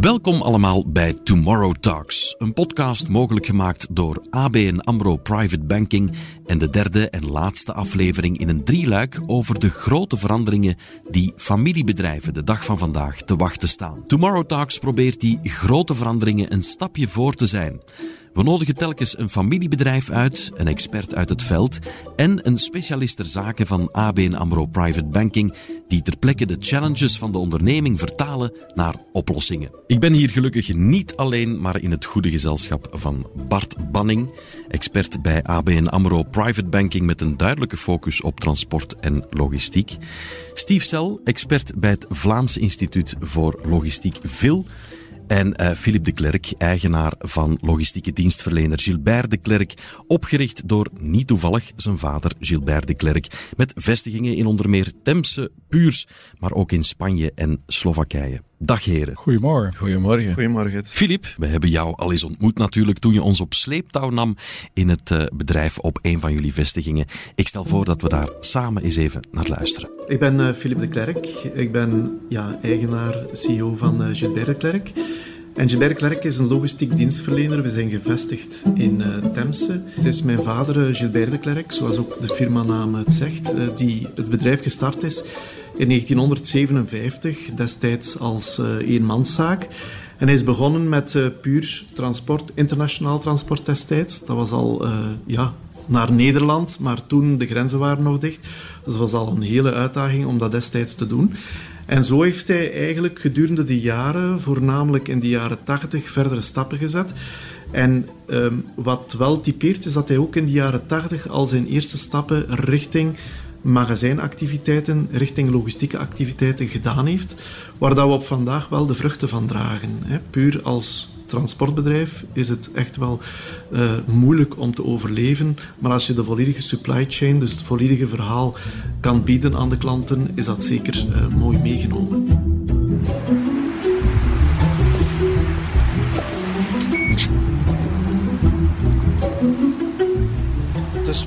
Welkom allemaal bij Tomorrow Talks, een podcast mogelijk gemaakt door ABN AMRO Private Banking en de derde en laatste aflevering in een drieluik over de grote veranderingen die familiebedrijven de dag van vandaag te wachten staan. Tomorrow Talks probeert die grote veranderingen een stapje voor te zijn. We nodigen telkens een familiebedrijf uit, een expert uit het veld en een specialist ter zaken van ABN AMRO Private Banking die ter plekke de challenges van de onderneming vertalen naar oplossingen. Ik ben hier gelukkig niet alleen, maar in het goede gezelschap van Bart Banning, expert bij ABN AMRO Private Banking met een duidelijke focus op transport en logistiek. Steve Sel, expert bij het Vlaams Instituut voor Logistiek VIL. En uh, Philippe de Klerk, eigenaar van logistieke dienstverlener Gilbert de Klerk, opgericht door niet toevallig zijn vader Gilbert de Klerk, met vestigingen in onder meer Temse, Puurs, maar ook in Spanje en Slowakije. Dag heren. Goedemorgen. Goedemorgen. Goedemorgen. Filip, we hebben jou al eens ontmoet natuurlijk toen je ons op sleeptouw nam in het uh, bedrijf op een van jullie vestigingen. Ik stel voor dat we daar samen eens even naar luisteren. Ik ben uh, Filip de Klerk. Ik ben ja, eigenaar, CEO van uh, Gilbert de Klerk. En Gilbert Klerk is een logistiek dienstverlener. We zijn gevestigd in uh, Temse. Het is mijn vader Gilbert de Klerk, zoals ook de firmanaam het zegt, die het bedrijf gestart is in 1957, destijds als uh, eenmanszaak. En hij is begonnen met uh, puur transport, internationaal transport destijds. Dat was al uh, ja, naar Nederland, maar toen de grenzen waren nog dicht. Dus was al een hele uitdaging om dat destijds te doen. En zo heeft hij eigenlijk gedurende de jaren, voornamelijk in de jaren 80, verdere stappen gezet. En um, wat wel typeert is dat hij ook in de jaren 80 al zijn eerste stappen richting magazijnactiviteiten richting logistieke activiteiten gedaan heeft, waar dat we op vandaag wel de vruchten van dragen. Hè. Puur als transportbedrijf is het echt wel uh, moeilijk om te overleven, maar als je de volledige supply chain, dus het volledige verhaal, kan bieden aan de klanten, is dat zeker uh, mooi meegenomen.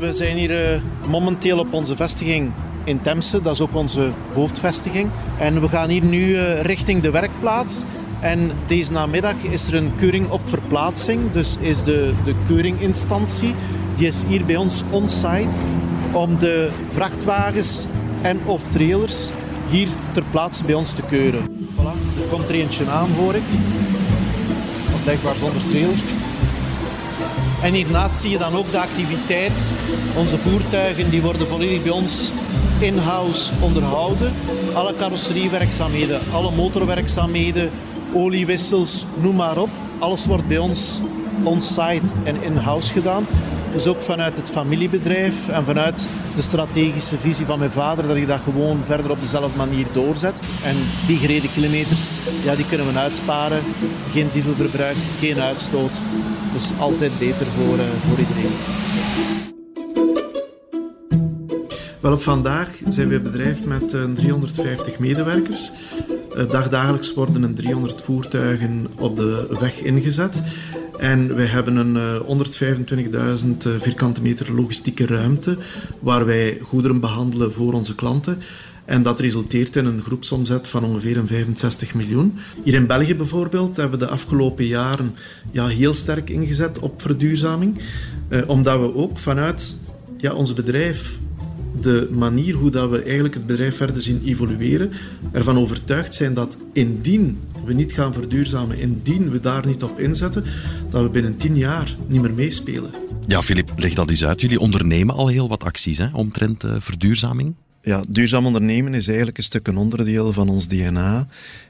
We zijn hier uh, momenteel op onze vestiging in Temse, dat is ook onze hoofdvestiging. En we gaan hier nu uh, richting de werkplaats. En deze namiddag is er een keuring op verplaatsing. Dus is de, de keuringinstantie, die is hier bij ons on-site om de vrachtwagens en of trailers hier ter plaatse bij ons te keuren. Voilà, er komt er eentje aan hoor ik. Blijkbaar zonder trailer. En hiernaast zie je dan ook de activiteit. Onze voertuigen die worden volledig bij ons in-house onderhouden. Alle carrosseriewerkzaamheden, alle motorwerkzaamheden, oliewissels, noem maar op. Alles wordt bij ons on-site en in-house gedaan. Dus ook vanuit het familiebedrijf en vanuit de strategische visie van mijn vader, dat je dat gewoon verder op dezelfde manier doorzet. En die gereden kilometers, ja, die kunnen we uitsparen. Geen dieselverbruik, geen uitstoot. Dus altijd beter voor, uh, voor iedereen. Wel, op vandaag zijn we een bedrijf met uh, 350 medewerkers. Uh, dagdagelijks worden een 300 voertuigen op de weg ingezet. En wij hebben een uh, 125.000 vierkante meter logistieke ruimte waar wij goederen behandelen voor onze klanten. En dat resulteert in een groepsomzet van ongeveer een 65 miljoen. Hier in België bijvoorbeeld hebben we de afgelopen jaren ja, heel sterk ingezet op verduurzaming. Uh, omdat we ook vanuit ja, ons bedrijf de manier hoe dat we eigenlijk het bedrijf verder zien evolueren, ervan overtuigd zijn dat indien we niet gaan verduurzamen, indien we daar niet op inzetten, dat we binnen tien jaar niet meer meespelen. Ja, Filip, leg dat eens uit. Jullie ondernemen al heel wat acties hè, omtrent uh, verduurzaming. Ja, duurzaam ondernemen is eigenlijk een stuk een onderdeel van ons DNA.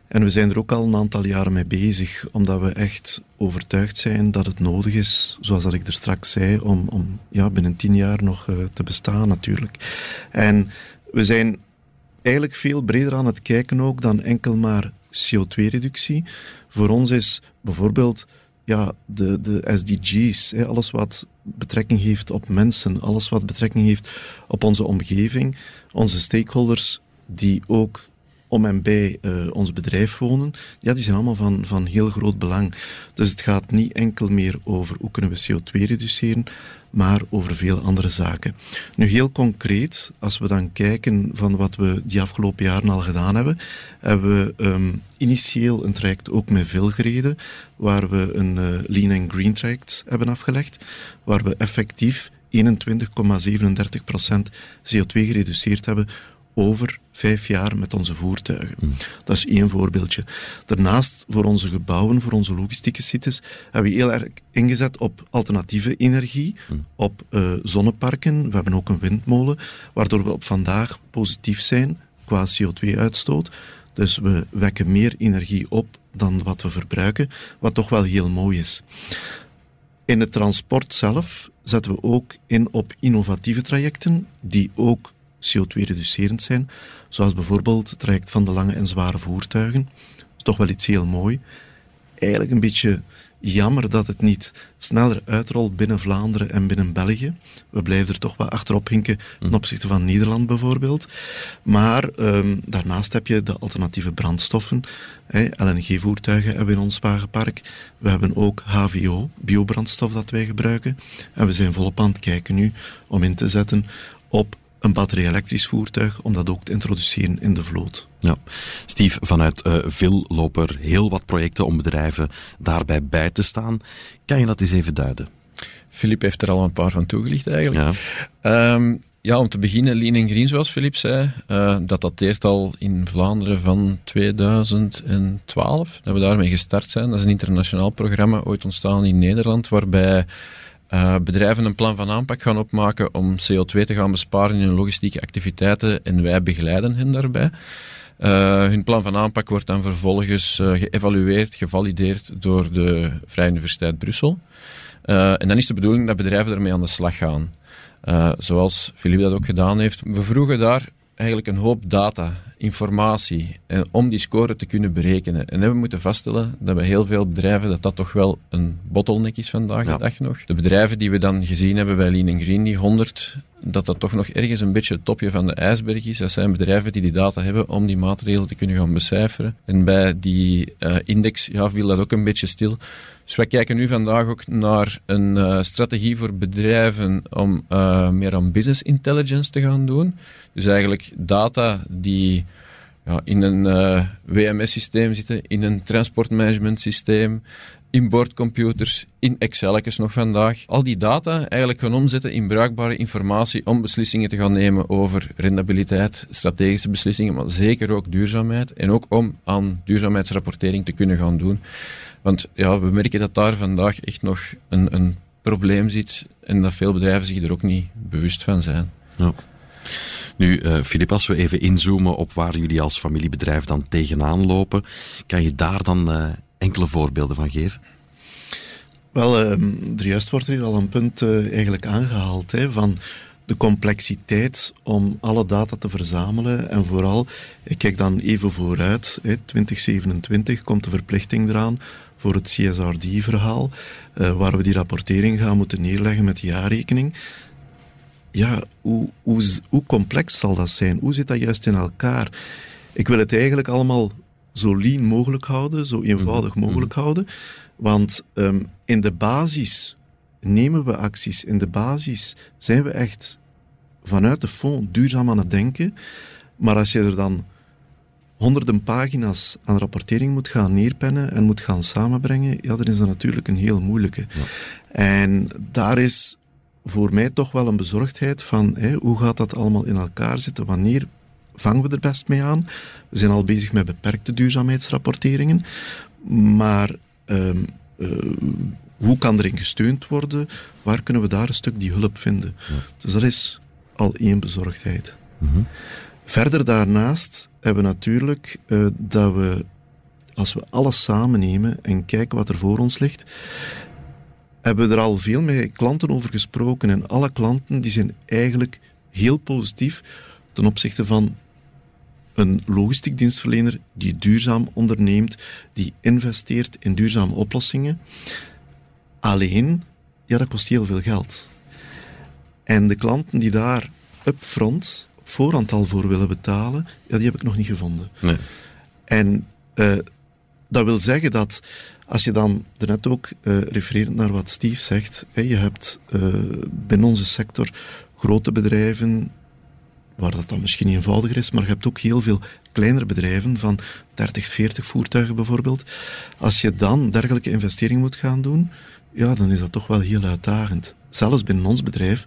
En we zijn er ook al een aantal jaren mee bezig, omdat we echt overtuigd zijn dat het nodig is, zoals dat ik er straks zei, om, om ja, binnen tien jaar nog uh, te bestaan natuurlijk. En we zijn eigenlijk veel breder aan het kijken ook dan enkel maar CO2-reductie. Voor ons is bijvoorbeeld ja, de, de SDG's, hè, alles wat betrekking heeft op mensen, alles wat betrekking heeft op onze omgeving, onze stakeholders die ook om en bij uh, ons bedrijf wonen, ja, die zijn allemaal van, van heel groot belang. Dus het gaat niet enkel meer over hoe kunnen we CO2 reduceren, maar over veel andere zaken. Nu heel concreet, als we dan kijken van wat we die afgelopen jaren al gedaan hebben, hebben we um, initieel een traject ook met veel gereden, waar we een uh, Lean and Green traject hebben afgelegd, waar we effectief 21,37% CO2 gereduceerd hebben over vijf jaar met onze voertuigen. Hmm. Dat is één voorbeeldje. Daarnaast, voor onze gebouwen, voor onze logistieke sites, hebben we heel erg ingezet op alternatieve energie, hmm. op uh, zonneparken. We hebben ook een windmolen, waardoor we op vandaag positief zijn qua CO2-uitstoot. Dus we wekken meer energie op dan wat we verbruiken, wat toch wel heel mooi is. In het transport zelf zetten we ook in op innovatieve trajecten die ook CO2-reducerend zijn, zoals bijvoorbeeld het traject van de lange en zware voertuigen. Dat is toch wel iets heel mooi. Eigenlijk een beetje jammer dat het niet sneller uitrolt binnen Vlaanderen en binnen België. We blijven er toch wat achterop hinken ten hm. opzichte van Nederland bijvoorbeeld. Maar um, daarnaast heb je de alternatieve brandstoffen. LNG-voertuigen hebben we in ons wagenpark. We hebben ook HVO, biobrandstof dat wij gebruiken. En we zijn volop aan het kijken nu om in te zetten op een batterij-elektrisch voertuig, om dat ook te introduceren in de vloot. Ja. Steve, vanuit uh, VIL lopen er heel wat projecten om bedrijven daarbij bij te staan. Kan je dat eens even duiden? Filip heeft er al een paar van toegelicht eigenlijk. Ja, um, ja om te beginnen, Lean Green, zoals Filip zei, uh, dat dateert al in Vlaanderen van 2012, dat we daarmee gestart zijn. Dat is een internationaal programma, ooit ontstaan in Nederland, waarbij uh, bedrijven een plan van aanpak gaan opmaken om CO2 te gaan besparen in hun logistieke activiteiten en wij begeleiden hen daarbij. Uh, hun plan van aanpak wordt dan vervolgens uh, geëvalueerd, gevalideerd door de Vrije Universiteit Brussel. en dan is de bedoeling dat bedrijven ermee aan de slag gaan. zoals Philippe dat ook gedaan heeft. We vroegen daar eigenlijk een hoop data, informatie, en eh, om die score te kunnen berekenen. En we moeten vaststellen dat bij heel veel bedrijven dat dat toch wel een bottleneck is vandaag de dag nog. De bedrijven die we dan gezien hebben bij Lean Green, die 100, dat dat toch nog ergens een beetje het topje van de ijsberg is. Dat zijn bedrijven die die data hebben om die maatregelen te kunnen gaan becijferen. En bij die uh, index ja, viel dat ook een beetje stil. Dus wij kijken nu vandaag ook naar een uh, strategie voor bedrijven om uh, meer aan business intelligence te gaan doen. Dus eigenlijk data die ja, in een uh, WMS-systeem zitten, in een transportmanagement systeem, in boordcomputers, in Excel's nog vandaag. Al die data eigenlijk gaan omzetten in bruikbare informatie om beslissingen te gaan nemen over rendabiliteit, strategische beslissingen, maar zeker ook duurzaamheid. En ook om aan duurzaamheidsrapportering te kunnen gaan doen. Want ja, we merken dat daar vandaag echt nog een, een probleem zit en dat veel bedrijven zich er ook niet bewust van zijn. Ja. Nu, uh, als we even inzoomen op waar jullie als familiebedrijf dan tegenaan lopen, kan je daar dan uh, enkele voorbeelden van geven? Wel, uh, er juist wordt er hier al een punt uh, eigenlijk aangehaald hè, van de complexiteit om alle data te verzamelen. En vooral, ik kijk dan even vooruit, hè, 2027 komt de verplichting eraan voor het CSRD-verhaal, waar we die rapportering gaan moeten neerleggen met de jaarrekening. Ja, hoe, hoe, hoe complex zal dat zijn? Hoe zit dat juist in elkaar? Ik wil het eigenlijk allemaal zo lean mogelijk houden, zo eenvoudig mhm. mogelijk houden. Want um, in de basis nemen we acties. In de basis zijn we echt vanuit de fond duurzaam aan het denken. Maar als je er dan honderden pagina's aan rapportering moet gaan neerpennen en moet gaan samenbrengen, ja, dan is dat natuurlijk een heel moeilijke. Ja. En daar is voor mij toch wel een bezorgdheid van hoe gaat dat allemaal in elkaar zitten, wanneer vangen we er best mee aan. We zijn al bezig met beperkte duurzaamheidsrapporteringen, maar um, uh, hoe kan erin gesteund worden? Waar kunnen we daar een stuk die hulp vinden? Dus dat is al één bezorgdheid. Mhm. Verder daarnaast hebben we natuurlijk uh, dat we, als we alles samen nemen en kijken wat er voor ons ligt, hebben we er al veel met klanten over gesproken. En alle klanten die zijn eigenlijk heel positief ten opzichte van een logistiek dienstverlener die duurzaam onderneemt, die investeert in duurzame oplossingen. Alleen, ja, dat kost heel veel geld. En de klanten die daar upfront voorhand al voor willen betalen, ja, die heb ik nog niet gevonden. Nee. En uh, dat wil zeggen dat als je dan net ook uh, refererend naar wat Steve zegt, hè, je hebt uh, binnen onze sector grote bedrijven, waar dat dan misschien eenvoudiger is, maar je hebt ook heel veel kleinere bedrijven van 30, 40 voertuigen bijvoorbeeld. Als je dan dergelijke investeringen moet gaan doen, ja, dan is dat toch wel heel uitdagend. Zelfs binnen ons bedrijf,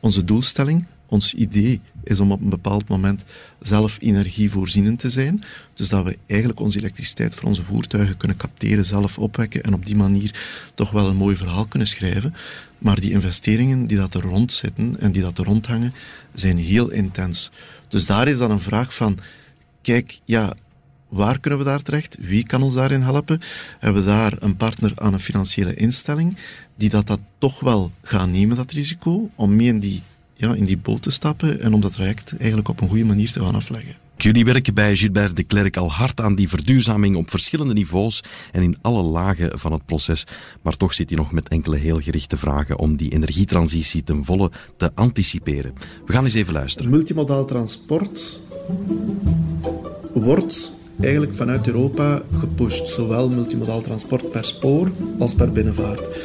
onze doelstelling, ons idee is om op een bepaald moment zelf energievoorzienend te zijn. Dus dat we eigenlijk onze elektriciteit voor onze voertuigen kunnen capteren, zelf opwekken en op die manier toch wel een mooi verhaal kunnen schrijven. Maar die investeringen die dat er rond zitten en die dat er rond hangen, zijn heel intens. Dus daar is dan een vraag van, kijk, ja, Waar kunnen we daar terecht? Wie kan ons daarin helpen? Hebben we daar een partner aan een financiële instelling die dat, dat toch wel gaat nemen, dat risico, om mee in die ja, in die boot te stappen en om dat traject eigenlijk op een goede manier te gaan afleggen. Jullie werken bij Gilbert de Klerk al hard aan die verduurzaming op verschillende niveaus en in alle lagen van het proces. Maar toch zit hij nog met enkele heel gerichte vragen om die energietransitie ten volle te anticiperen. We gaan eens even luisteren. Multimodaal transport wordt eigenlijk vanuit Europa gepusht. Zowel multimodaal transport per spoor als per binnenvaart.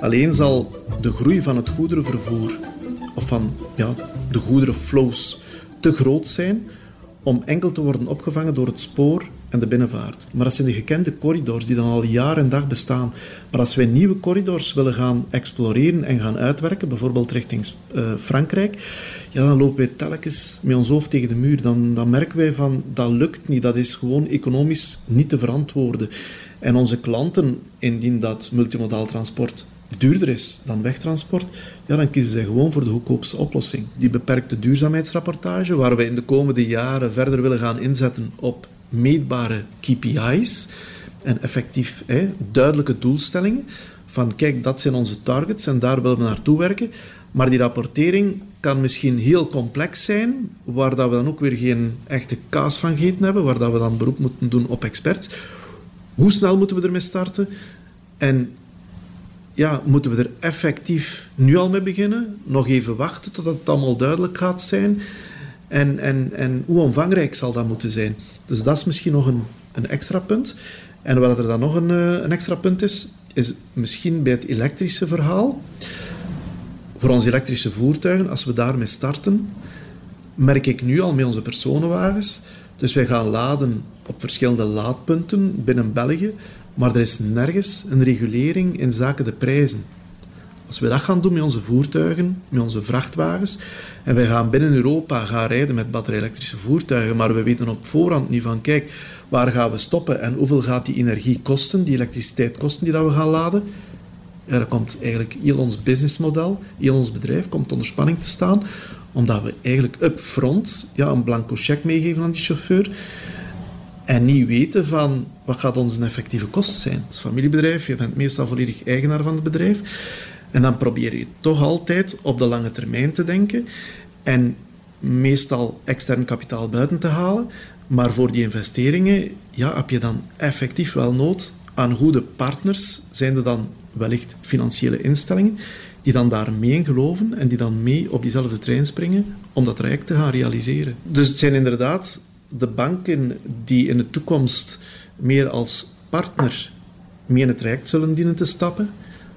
Alleen zal de groei van het goederenvervoer of van ja, de goederenflows te groot zijn om enkel te worden opgevangen door het spoor en de binnenvaart. Maar dat zijn de gekende corridors die dan al jaar en dag bestaan. Maar als wij nieuwe corridors willen gaan exploreren en gaan uitwerken, bijvoorbeeld richting uh, Frankrijk, ja, dan lopen wij telkens met ons hoofd tegen de muur. Dan, dan merken wij van, dat lukt niet, dat is gewoon economisch niet te verantwoorden. En onze klanten, indien dat multimodaal transport duurder is dan wegtransport, ja, dan kiezen zij gewoon voor de goedkoopste oplossing. Die beperkte duurzaamheidsrapportage, waar we in de komende jaren verder willen gaan inzetten op meetbare KPI's en effectief hè, duidelijke doelstellingen. Van kijk, dat zijn onze targets en daar willen we naartoe werken. Maar die rapportering kan misschien heel complex zijn, waar dat we dan ook weer geen echte kaas van gegeten hebben, waar dat we dan beroep moeten doen op experts. Hoe snel moeten we ermee starten? En ja, moeten we er effectief nu al mee beginnen? Nog even wachten totdat het allemaal duidelijk gaat zijn? En, en, en hoe omvangrijk zal dat moeten zijn? Dus dat is misschien nog een, een extra punt. En wat er dan nog een, eh, een extra punt is, is misschien bij het elektrische verhaal. Voor onze elektrische voertuigen, als we daarmee starten, merk ik nu al met onze personenwagens. Dus wij gaan laden op verschillende laadpunten binnen België. Maar er is nergens een regulering in zaken de prijzen. Als we dat gaan doen met onze voertuigen, met onze vrachtwagens, en wij gaan binnen Europa gaan rijden met batterij-elektrische voertuigen, maar we weten op voorhand niet van, kijk, waar gaan we stoppen en hoeveel gaat die energie kosten, die elektriciteit kosten die dat we gaan laden, ja, dan komt eigenlijk heel ons businessmodel, heel ons bedrijf komt onder spanning te staan, omdat we eigenlijk upfront ja, een blanco cheque meegeven aan die chauffeur en niet weten van wat gaat onze effectieve kost zijn. Als familiebedrijf, je bent meestal volledig eigenaar van het bedrijf. En dan probeer je toch altijd op de lange termijn te denken en meestal extern kapitaal buiten te halen. Maar voor die investeringen ja, heb je dan effectief wel nood aan goede partners, zijn er dan wellicht financiële instellingen, die dan daar mee geloven en die dan mee op diezelfde trein springen om dat traject te gaan realiseren. Dus het zijn inderdaad de banken die in de toekomst meer als partner mee in het traject zullen dienen te stappen.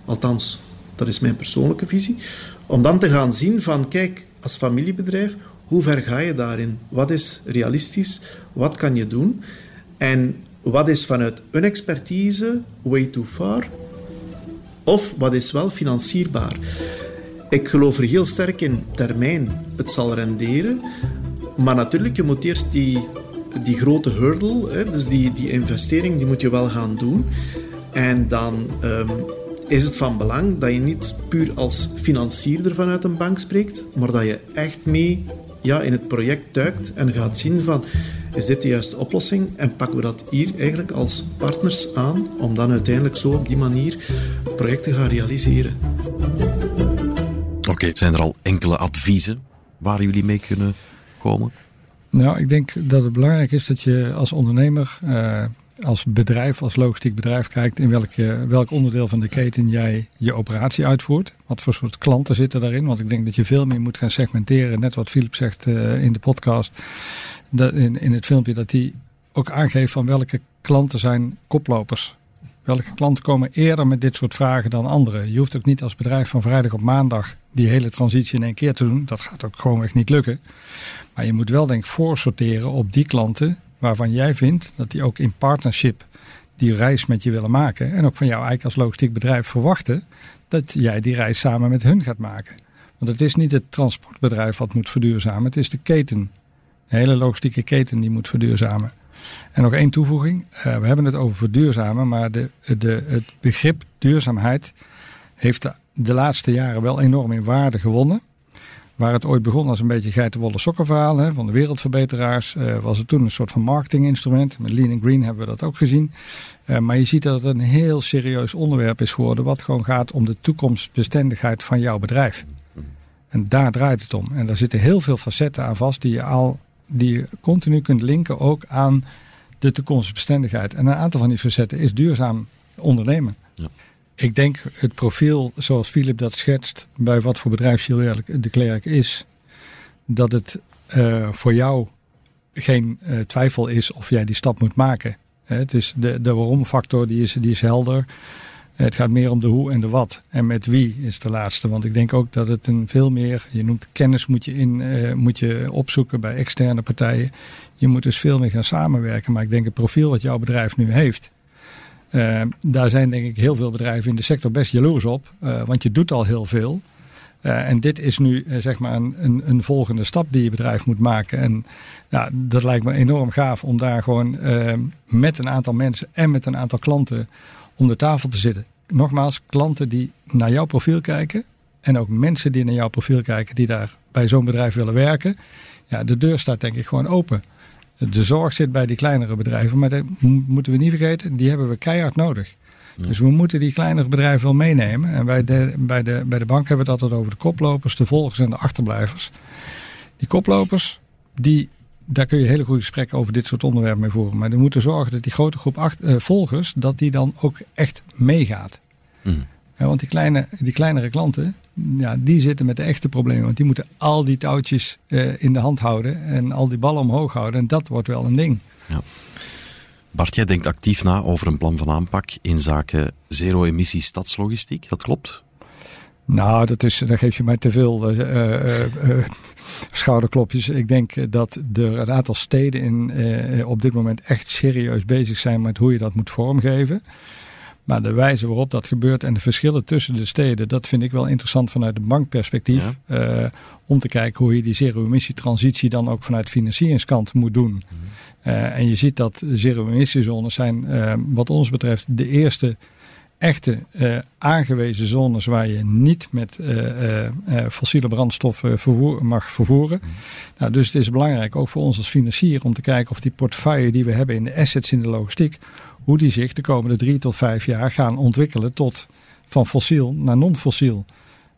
Althans, dat is mijn persoonlijke visie. Om dan te gaan zien van, kijk, als familiebedrijf, hoe ver ga je daarin? Wat is realistisch? Wat kan je doen? En wat is vanuit een expertise way too far? Of wat is wel financierbaar? Ik geloof er heel sterk in termijn. Het zal renderen, maar natuurlijk, je moet eerst die, die grote hurdle, hè, dus die, die investering, die moet je wel gaan doen. En dan um, is het van belang dat je niet puur als financierder vanuit een bank spreekt, maar dat je echt mee ja, in het project duikt en gaat zien van is dit de juiste oplossing en pakken we dat hier eigenlijk als partners aan om dan uiteindelijk zo op die manier het project te gaan realiseren. Oké, zijn er al enkele adviezen waar jullie mee kunnen Nou, ik denk dat het belangrijk is dat je als ondernemer uh, als bedrijf, als logistiek bedrijf kijkt in welk, welk onderdeel van de keten jij je operatie uitvoert. Wat voor soort klanten zitten daarin. Want ik denk dat je veel meer moet gaan segmenteren. Net wat Philip zegt in de podcast. Dat in, in het filmpje dat hij ook aangeeft van welke klanten zijn koplopers. Welke klanten komen eerder met dit soort vragen dan anderen? Je hoeft ook niet als bedrijf van vrijdag op maandag die hele transitie in één keer te doen. Dat gaat ook gewoon echt niet lukken. Maar je moet wel denk ik voorsorteren op die klanten waarvan jij vindt dat die ook in partnership die reis met je willen maken. En ook van jou eigenlijk als logistiek bedrijf verwachten dat jij die reis samen met hun gaat maken. Want het is niet het transportbedrijf wat moet verduurzamen, het is de keten. De hele logistieke keten die moet verduurzamen. En nog één toevoeging. Uh, we hebben het over verduurzamen, maar de, de, het begrip duurzaamheid heeft de, laatste jaren wel enorm in waarde gewonnen. Waar het ooit begon als een beetje geitenwolle sokkenverhaal hè, van de wereldverbeteraars, uh, was het toen een soort van marketinginstrument. Met Lean and Green hebben we dat ook gezien. Uh, maar je ziet dat het een heel serieus onderwerp is geworden, wat gewoon gaat om de toekomstbestendigheid van jouw bedrijf. En daar draait het om. En daar zitten heel veel facetten aan vast die je al die je continu kunt linken ook aan de toekomstbestendigheid. En een aantal van die facetten is duurzaam ondernemen. Ja. Ik denk het profiel zoals Philip dat schetst bij wat voor bedrijf de Klerk is, dat het uh, voor jou geen uh, twijfel is of jij die stap moet maken. Het is de, de waarom factor die is, die is helder. Het gaat meer om de hoe en de wat. En met wie is de laatste. Want ik denk ook dat het een veel meer, je noemt kennis moet je, in, uh, moet je opzoeken bij externe partijen. Je moet dus veel meer gaan samenwerken. Maar ik denk het profiel wat jouw bedrijf nu heeft. Uh, daar zijn denk ik heel veel bedrijven in de sector best jaloers op. Uh, want je doet al heel veel. en dit is nu zeg maar een, een, volgende stap die je bedrijf moet maken. En dat lijkt me enorm gaaf om daar gewoon met een aantal mensen en met een aantal klanten om de tafel te zitten. Nogmaals, klanten die naar jouw profiel kijken. En ook mensen die naar jouw profiel kijken, die daar bij zo'n bedrijf willen werken. Ja, de deur staat denk ik gewoon open. De zorg zit bij die kleinere bedrijven, maar dat moeten we niet vergeten, die hebben we keihard nodig. Dus we moeten die kleinere bedrijven wel meenemen. En bij de, bij, de, bij de bank hebben we het altijd over de koplopers, de volgers en de achterblijvers. Die koplopers, die daar kun je hele goede gesprekken over dit soort onderwerpen mee voeren. Maar we moeten zorgen dat die grote groep acht, uh, volgers, dat die dan ook echt meegaat. Mm. Ja, want die, kleine, die kleinere klanten, ja, die zitten met de echte problemen. Want die moeten al die touwtjes uh, in de hand houden en al die ballen omhoog houden. En dat wordt wel een ding. Ja. Bart, jij denkt actief na over een plan van aanpak in zaken zero-emissie stadslogistiek. Dat klopt? Nou, dat is, dan geef je mij te veel uh, uh, uh, schouderklopjes. Ik denk dat er een aantal steden in, op dit moment echt serieus bezig zijn met hoe je dat moet vormgeven. Maar de wijze waarop dat gebeurt en de verschillen tussen de steden, dat vind ik wel interessant vanuit de bankperspectief. Ja. om te kijken hoe je die zero-emissie-transitie dan ook vanuit financieringskant moet doen. Mhm. en je ziet dat zero-emissiezones zijn, wat ons betreft, de eerste echte uh, aangewezen zones waar je niet met uh, uh, fossiele brandstoffen vervoer, mag vervoeren. Mm. Nou, dus het is belangrijk ook voor ons als financier om te kijken of die portefeuille die we hebben in de assets in de logistiek, hoe die zich de komende drie tot vijf jaar gaan ontwikkelen tot van fossiel naar non-fossiel.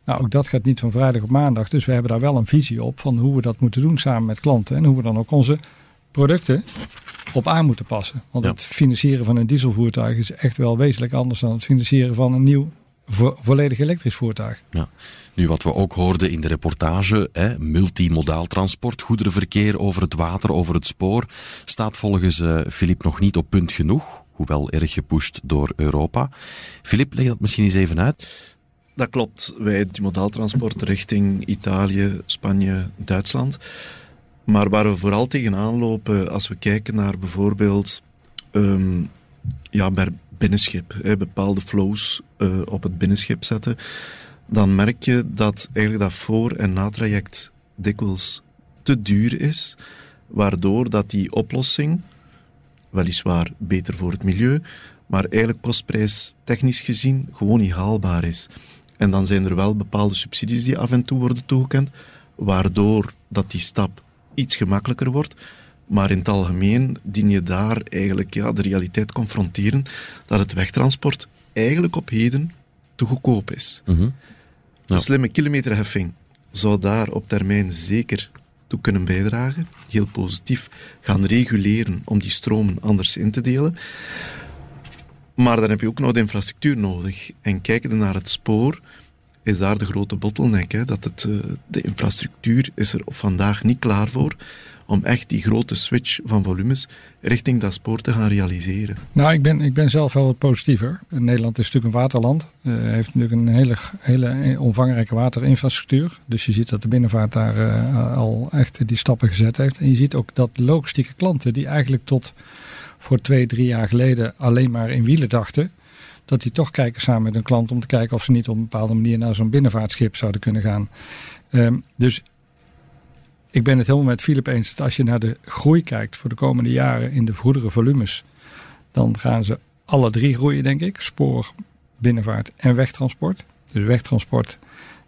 Nou, ook dat gaat niet van vrijdag op maandag. Dus we hebben daar wel een visie op van hoe we dat moeten doen samen met klanten. En hoe we dan ook onze producten op aan moeten passen. Want het financieren van een dieselvoertuig is echt wel wezenlijk anders dan het financieren van een nieuw volledig elektrisch voertuig. Ja. Nu, wat we ook hoorden in de reportage, hè, multimodaal transport, goederenverkeer over het water, over het spoor, staat volgens Filip uh, nog niet op punt genoeg, hoewel erg gepusht door Europa. Filip, leg dat misschien eens even uit. Dat klopt. Wij modaal transport richting Italië, Spanje, Duitsland. Maar waar we vooral tegenaan lopen als we kijken naar bijvoorbeeld um, ja, bij binnenschip, hè, bepaalde flows uh, op het binnenschip zetten, dan merk je dat eigenlijk dat voor- en natraject dikwijls te duur is, waardoor dat die oplossing, weliswaar beter voor het milieu, maar eigenlijk kostprijs technisch gezien gewoon niet haalbaar is. En dan zijn er wel bepaalde subsidies die af en toe worden toegekend, waardoor dat die stap iets gemakkelijker wordt. Maar in het algemeen dien je daar eigenlijk ja, de realiteit confronteren dat het wegtransport eigenlijk op heden te goedkoop is. Mm Een slimme kilometerheffing zou daar op termijn zeker toe kunnen bijdragen, heel positief gaan reguleren om die stromen anders in te delen. Maar dan heb je ook nog de infrastructuur nodig. En kijken naar het spoor, is daar de grote bottleneck. Hè? Dat het, eh, de infrastructuur is er vandaag niet klaar voor om echt die grote switch van volumes richting dat spoor te gaan realiseren? Nou, ik ben, ik ben zelf wel wat positiever. Nederland is natuurlijk een waterland. Uh, heeft natuurlijk een hele, hele omvangrijke waterinfrastructuur. Dus je ziet dat de binnenvaart daar uh, al echt die stappen gezet heeft. En je ziet ook dat logistieke klanten die eigenlijk tot voor twee, drie jaar geleden alleen maar in wielen dachten dat die toch kijken samen met een klant om te kijken of ze niet op een bepaalde manier naar zo'n binnenvaartschip zouden kunnen gaan. Um, dus ik ben het helemaal met Philip eens dat als je naar de groei kijkt voor de komende jaren in de vroedere volumes, dan gaan ze alle drie groeien, denk ik. Spoor, binnenvaart en wegtransport. Dus wegtransport,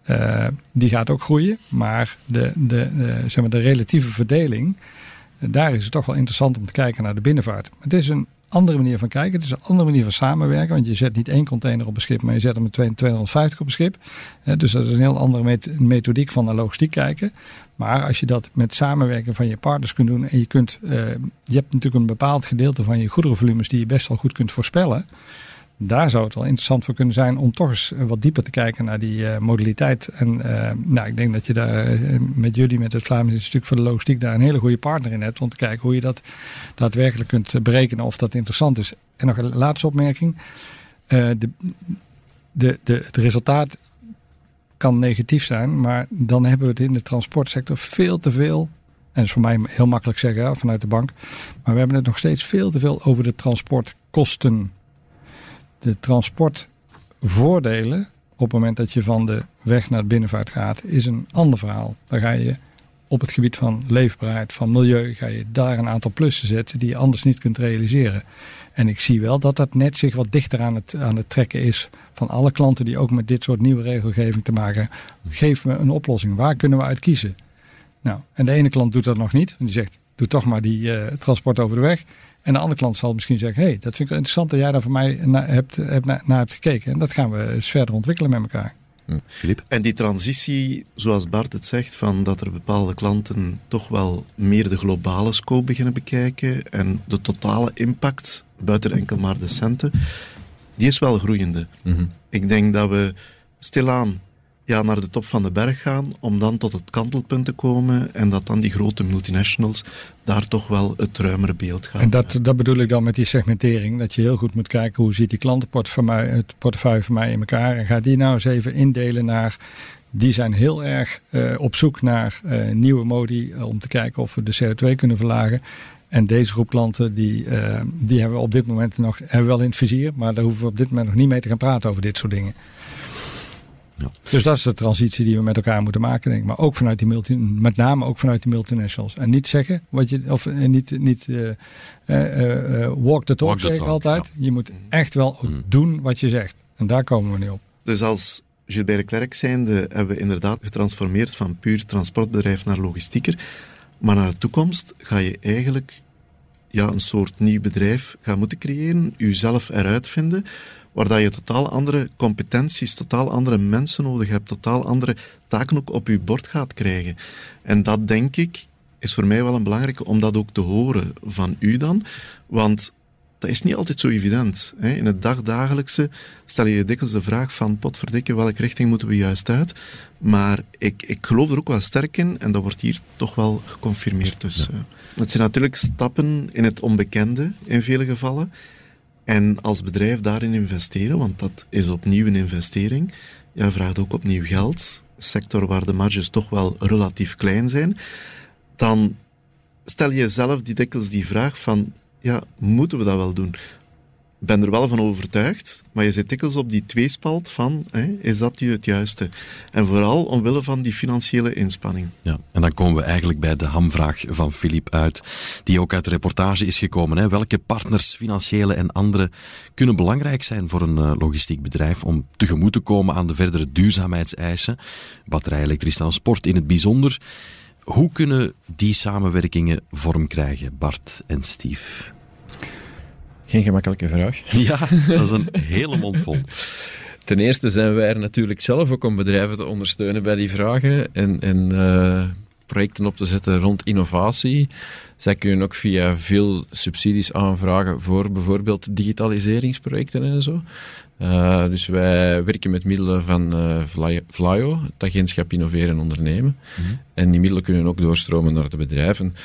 uh, die gaat ook groeien. Maar de, de, de, zeg maar de relatieve verdeling, daar is het toch wel interessant om te kijken naar de binnenvaart. Het is een andere manier van kijken. Het is een andere manier van samenwerken. Want je zet niet één container op een schip, maar je zet er met 250 op een schip. Dus dat is een heel andere methodiek van naar logistiek kijken. Maar als je dat met samenwerken van je partners kunt doen en je kunt, uh, je hebt natuurlijk een bepaald gedeelte van je goederenvolumes die je best wel goed kunt voorspellen daar zou het wel interessant voor kunnen zijn om toch eens wat dieper te kijken naar die uh, modaliteit. En uh, nou, ik denk dat je daar met jullie, met het Vlaams Instituut voor de Logistiek, daar een hele goede partner in hebt. Om te kijken hoe je dat daadwerkelijk kunt berekenen of dat interessant is. En nog een laatste opmerking. de, de, de, het resultaat kan negatief zijn, maar dan hebben we het in de transportsector veel te veel. En dat is voor mij heel makkelijk zeggen vanuit de bank. Maar we hebben het nog steeds veel te veel over de transportkosten de transportvoordelen op het moment dat je van de weg naar de binnenvaart gaat, is een ander verhaal. Dan ga je op het gebied van leefbaarheid, van milieu, ga je daar een aantal plussen zetten die je anders niet kunt realiseren. En ik zie wel dat dat net zich wat dichter aan het, aan het trekken is van alle klanten die ook met dit soort nieuwe regelgeving te maken. Geef me een oplossing. Waar kunnen we uit kiezen? Nou, en de ene klant doet dat nog niet. En die zegt, doe toch maar die uh, transport over de weg. En de andere klant zal misschien zeggen: hey, dat vind ik wel interessant dat jij daar voor mij na, hebt, hebt, naar hebt gekeken. En dat gaan we eens verder ontwikkelen met elkaar. Filip. En die transitie, zoals Bart het zegt, van dat er bepaalde klanten toch wel meer de globale scope beginnen bekijken en de totale impact, buiten enkel maar de centen, die is wel groeiende. Mhm. Ik denk dat we stilaan ja, naar de top van de berg gaan, om dan tot het kantelpunt te komen en dat dan die grote multinationals daar toch wel het ruimere beeld gaan. En dat, dat bedoel ik dan met die segmentering, dat je heel goed moet kijken hoe ziet die klantenportefeuille het portefeuille van mij in elkaar en ga die nou eens even indelen naar die zijn heel erg uh, op zoek naar uh, nieuwe modi uh, om te kijken of we de CO2 kunnen verlagen. En deze groep klanten, die, die hebben we op dit moment nog hebben we wel in het vizier. Maar daar hoeven we op dit moment nog niet mee te gaan praten over dit soort dingen. Dus dat is de transitie die we met elkaar moeten maken, denk ik. Maar ook vanuit die multi, met name ook vanuit die multinationals. En niet zeggen wat je, of eh, niet, niet uh, uh, walk the talk, walk zeg ik altijd. Je moet echt wel mm. doen wat je zegt. En daar komen we nu op. Dus als Gilbert Klerk zijnde hebben we inderdaad getransformeerd van puur transportbedrijf naar logistieker. Maar naar de toekomst ga je eigenlijk ja, een soort nieuw bedrijf gaan moeten creëren, jezelf eruit vinden waar dat je totaal andere competenties, totaal andere mensen nodig hebt, totaal andere taken ook op je bord gaat krijgen. En dat denk ik is voor mij wel een belangrijke om dat ook te horen van u dan, want dat is niet altijd zo evident. In het dagdagelijkse stel je je dikwijls de vraag van potverdikke, welke richting moeten we juist uit? Maar ik, ik geloof er ook wel sterk in en dat wordt hier toch wel geconfirmeerd. Dus, ja. Het zijn natuurlijk stappen in het onbekende in vele gevallen. En als bedrijf daarin investeren, want dat is opnieuw een investering, ja, vraagt ook opnieuw geld, sector waar de marges toch wel relatief klein zijn, dan stel je zelf die dikwijls die vraag van, ja, moeten we dat wel doen? Ben er wel van overtuigd, maar je zit dikwijls op die tweespalt van, hè, is dat nu het juiste? En vooral omwille van die financiële inspanning. Ja, en dan komen we eigenlijk bij de hamvraag van Filip uit, die ook uit de reportage is gekomen. Hè. Welke partners, financiële en andere, kunnen belangrijk zijn voor een uh, logistiek bedrijf om tegemoet te komen aan de verdere duurzaamheidseisen, batterij, elektrisch transport in het bijzonder. Hoe kunnen die samenwerkingen vorm krijgen, Bart en Steve? Geen gemakkelijke vraag. Ja, dat is een hele mond vol. Ten eerste zijn wij er natuurlijk zelf ook om bedrijven te ondersteunen bij die vragen. En, en uh, projecten op te zetten rond innovatie. Zij kunnen ook via veel subsidies aanvragen voor bijvoorbeeld digitaliseringsprojecten en zo. Uh, dus wij werken met middelen van uh, Flyo, het agentschap Innoveren en Ondernemen. Mhm. En die middelen kunnen ook doorstromen naar de bedrijven.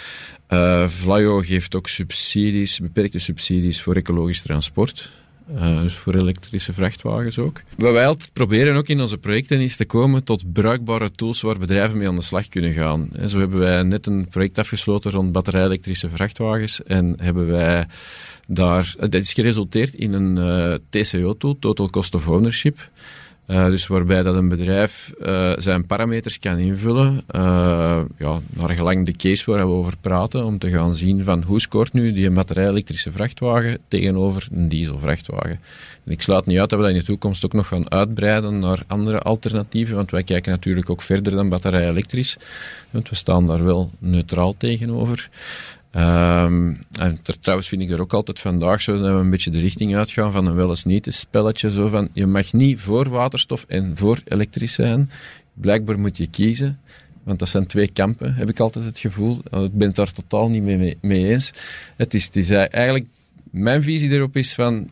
Uh, Flyo geeft ook subsidies, beperkte subsidies voor ecologisch transport. Uh, dus voor elektrische vrachtwagens ook. Wat wij altijd proberen ook in onze projecten is te komen tot bruikbare tools waar bedrijven mee aan de slag kunnen gaan. En zo hebben wij net een project afgesloten rond batterij-elektrische vrachtwagens en hebben wij daar, dat is geresulteerd in een eh, TCO-tool, Total Cost of Ownership. Uh, dus waarbij dat een bedrijf uh, zijn parameters kan invullen, uh, ja, naar gelang de case waar we over praten, om te gaan zien van hoe scoort nu die batterij-elektrische vrachtwagen tegenover een dieselvrachtwagen. En ik sluit niet uit dat we dat in de toekomst ook nog gaan uitbreiden naar andere alternatieven, want wij kijken natuurlijk ook verder dan batterij-elektrisch, want we staan daar wel neutraal tegenover. Um, en trouwens vind ik er ook altijd vandaag zo dat we een beetje de richting uitgaan van een wel eens niet een spelletje. Zo van, je mag niet voor waterstof en voor elektrisch zijn. Blijkbaar moet je kiezen. Want dat zijn twee kampen, heb ik altijd het gevoel. Ik ben het daar totaal niet mee, mee eens. Het is, het eigenlijk, mijn visie erop is van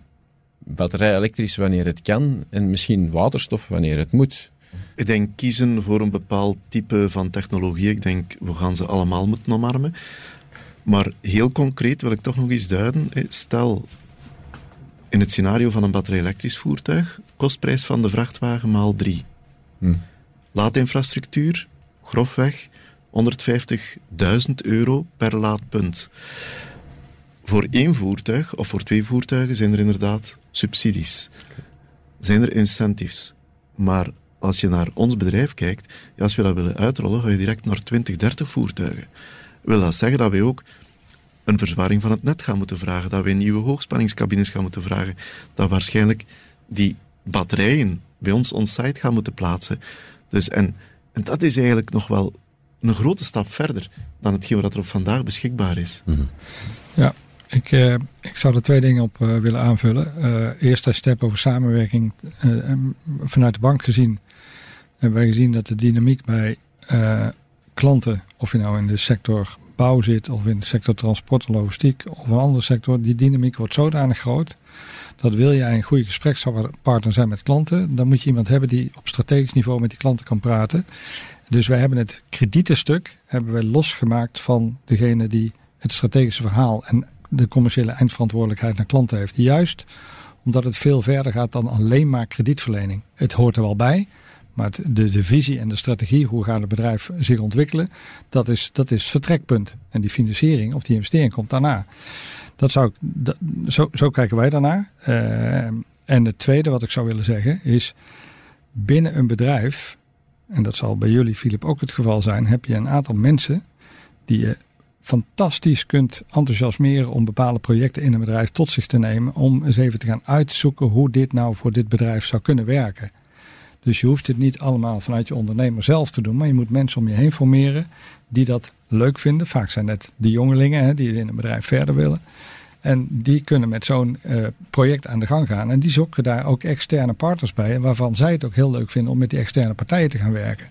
batterij elektrisch wanneer het kan en misschien waterstof wanneer het moet. Ik denk kiezen voor een bepaald type van technologie. Ik denk, we gaan ze allemaal moeten omarmen. Maar heel concreet wil ik toch nog eens duiden. Stel, in het scenario van een batterij-elektrisch voertuig, kostprijs van de vrachtwagen maal 3. Hm. Laadinfrastructuur, grofweg 150.000 euro per laadpunt. Voor één voertuig of voor twee voertuigen zijn er inderdaad subsidies. Zijn er incentives. Maar als je naar ons bedrijf kijkt, als we dat willen uitrollen, ga je direct naar 20, 30 voertuigen wil dat zeggen dat wij ook een verzwaring van het net gaan moeten vragen, dat wij nieuwe hoogspanningscabines gaan moeten vragen, dat waarschijnlijk die batterijen bij ons on-site gaan moeten plaatsen. Dus, en, en dat is eigenlijk nog wel een grote stap verder dan hetgeen wat er op vandaag beschikbaar is. Mhm. Ja, ik, eh, ik zou er twee dingen op uh, willen aanvullen. Uh, eerste stap over samenwerking. vanuit de bank gezien hebben wij gezien dat de dynamiek bij klanten, of je nou in de sector bouw zit, of in de sector transport en logistiek, of een andere sector, die dynamiek wordt zodanig groot. Dat wil jij een goede gesprekspartner zijn met klanten, dan moet je iemand hebben die op strategisch niveau met die klanten kan praten. Dus wij hebben het kredietenstuk hebben we losgemaakt van degene die het strategische verhaal en de commerciële eindverantwoordelijkheid naar klanten heeft. Juist omdat het veel verder gaat dan alleen maar kredietverlening. Het hoort er wel bij, maar de, de visie en de strategie, hoe gaat het bedrijf zich ontwikkelen, dat is, dat is vertrekpunt. En die financiering of die investering komt daarna. Dat zou, zo, zo kijken wij daarnaar. Uh, en het tweede wat ik zou willen zeggen is, binnen een bedrijf, en dat zal bij jullie Filip ook het geval zijn, heb je een aantal mensen die je fantastisch kunt enthousiasmeren om bepaalde projecten in een bedrijf tot zich te nemen. Om eens even te gaan uitzoeken hoe dit nou voor dit bedrijf zou kunnen werken. Dus je hoeft het niet allemaal vanuit je ondernemer zelf te doen, maar je moet mensen om je heen formeren die dat leuk vinden. Vaak zijn het de jongelingen hè, die in een bedrijf verder willen. En die kunnen met zo'n uh, project aan de gang gaan. En die zoeken daar ook externe partners bij, waarvan zij het ook heel leuk vinden om met die externe partijen te gaan werken.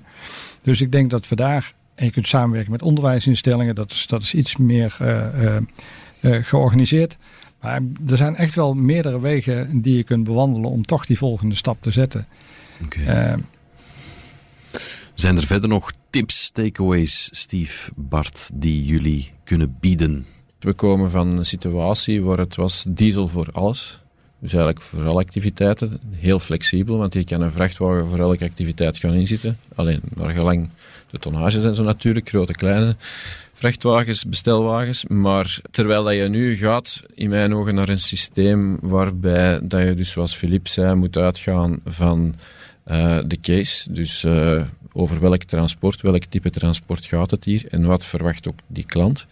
Dus ik denk dat we daar, en je kunt samenwerken met onderwijsinstellingen, dat is, dat is iets meer uh, uh, georganiseerd. Maar er zijn echt wel meerdere wegen die je kunt bewandelen om toch die volgende stap te zetten. Ehm, Zijn er verder nog tips, takeaways, Steve, Bart, die jullie kunnen bieden? We komen van een situatie waar het was diesel voor alles. Dus eigenlijk voor alle activiteiten. Heel flexibel, want je kan een vrachtwagen voor elke activiteit gaan inzitten. Alleen naar gelang de tonnage zijn zo natuurlijk, grote, kleine vrachtwagens, bestelwagens. Maar terwijl dat je nu gaat, in mijn ogen, naar een systeem waarbij dat je dus, zoals Philippe zei, moet uitgaan van uh, de case. Dus uh, over welk transport, welk type transport gaat het hier en wat verwacht ook die klant.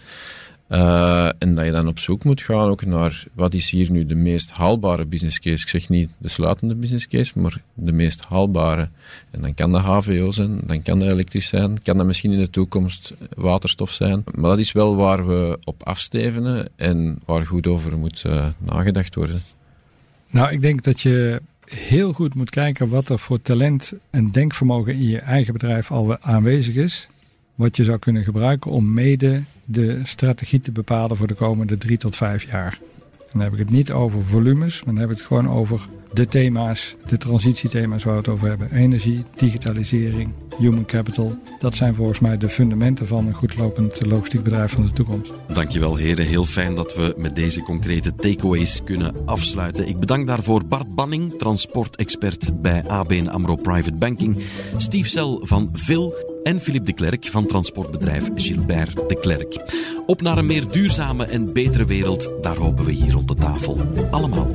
Uh, en dat je dan op zoek moet gaan ook naar wat is hier nu de meest haalbare business case. Ik zeg niet de sluitende business case, maar de meest haalbare. En dan kan dat HVO zijn, dan kan dat elektrisch zijn, kan dat misschien in de toekomst waterstof zijn. Maar dat is wel waar we op afstevenen en waar goed over moet uh, nagedacht worden. Nou, ik denk dat je heel goed moet kijken wat er voor talent en denkvermogen in je eigen bedrijf al aanwezig is. Wat je zou kunnen gebruiken om mede de strategie te bepalen voor de komende drie tot vijf jaar. Dan heb ik het niet over volumes, maar dan heb ik het gewoon over de thema's, de transitiethema's waar we het over hebben. Energie, digitalisering, human capital. Dat zijn volgens mij de fundamenten van een goed lopend logistiek bedrijf van de toekomst. Dankjewel heren, heel fijn dat we met deze concrete takeaways kunnen afsluiten. Ik bedank daarvoor Bart Banning, transportexpert bij ABN AMRO Private Banking, Steve Sel van VIL en Philippe de Klerk van transportbedrijf Gilbert de Klerk. Op naar een meer duurzame en betere wereld, daar hopen we hier rond de tafel allemaal.